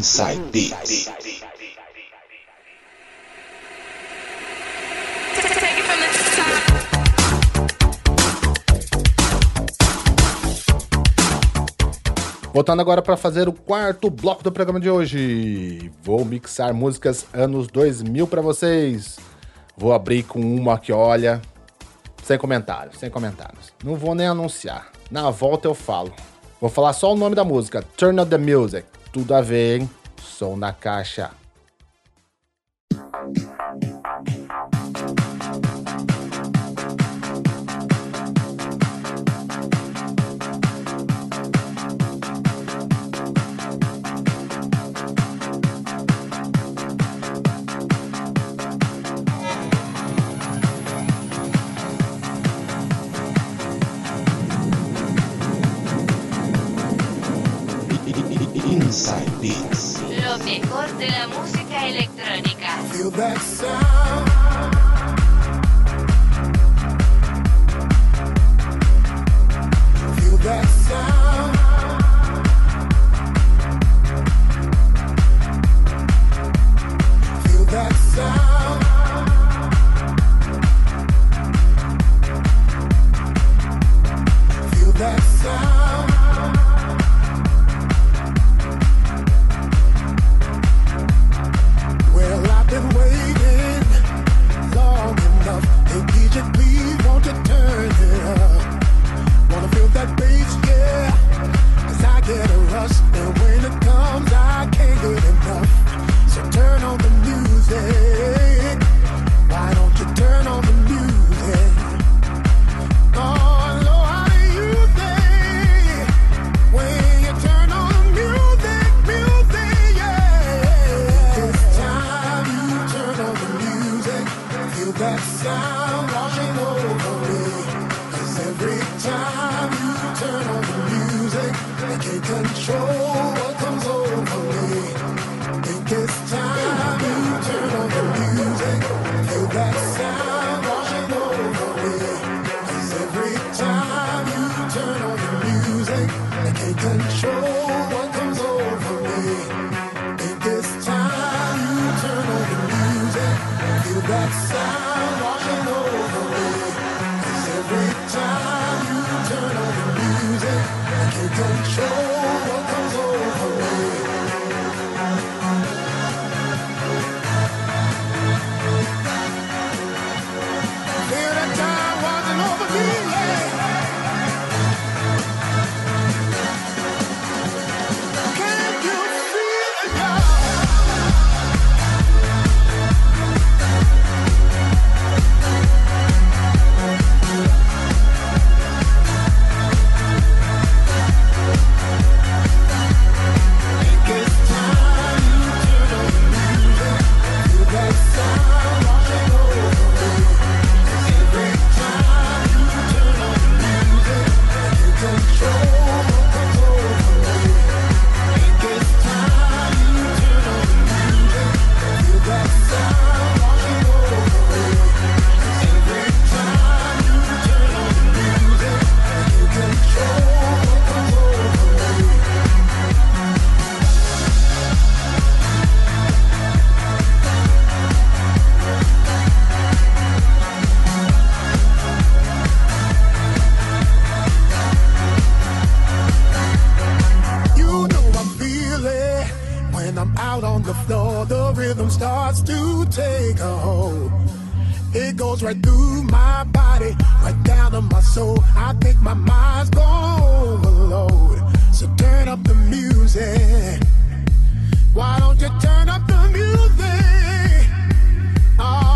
Inside Beats. Voltando agora para fazer o quarto bloco do programa de hoje. Vou mixar músicas anos 2000 para vocês. Vou abrir com uma que olha. Sem comentários, sem comentários. Não vou nem anunciar. Na volta eu falo. Vou falar só o nome da música: Turn Up the Music tudo a ver, som na caixa. Lo mejor de la música electrónica. Take control. When I'm out on the floor, the rhythm starts to take a hold. It goes right through my body, right down to my soul. I think my mind's gone overload. So turn up the music. Why don't you turn up the music? Oh.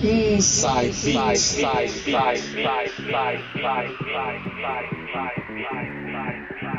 Side. Side. Side. Side. Side. Side. Side beats.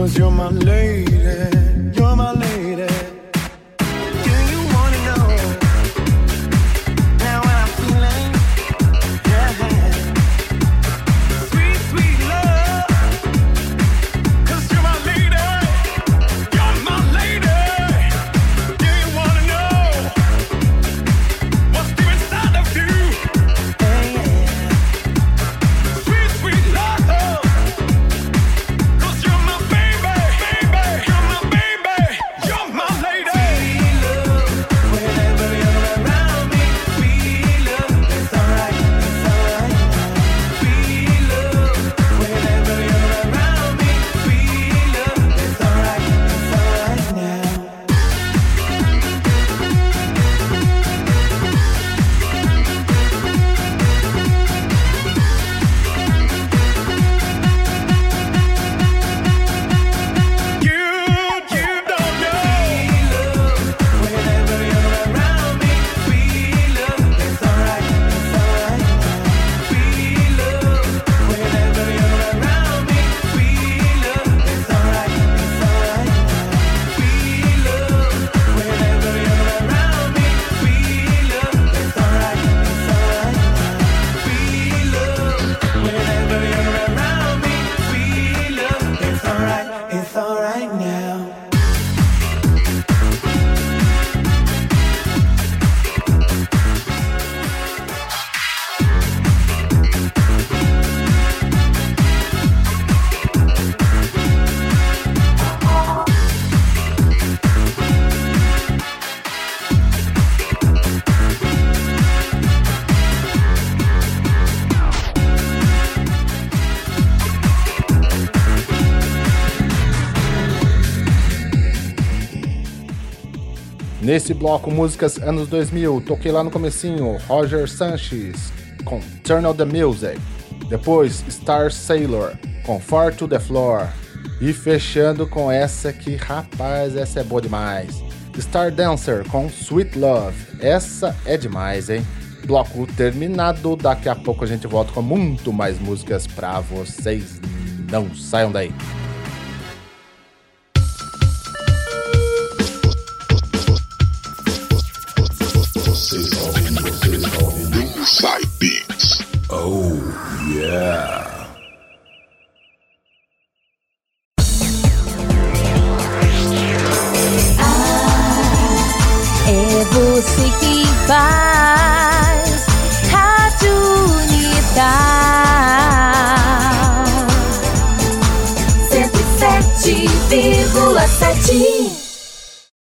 Cause you're my lady. Nesse bloco, músicas anos 2000, toquei lá no comecinho, Roger Sanchez com Turn of the Music. Depois, Star Sailor com Far to the Floor. E fechando com essa que, rapaz, essa é boa demais. Star Dancer com Sweet Love. Essa é demais, hein? Bloco terminado. Daqui a pouco a gente volta com muito mais músicas pra vocês. Não saiam daí.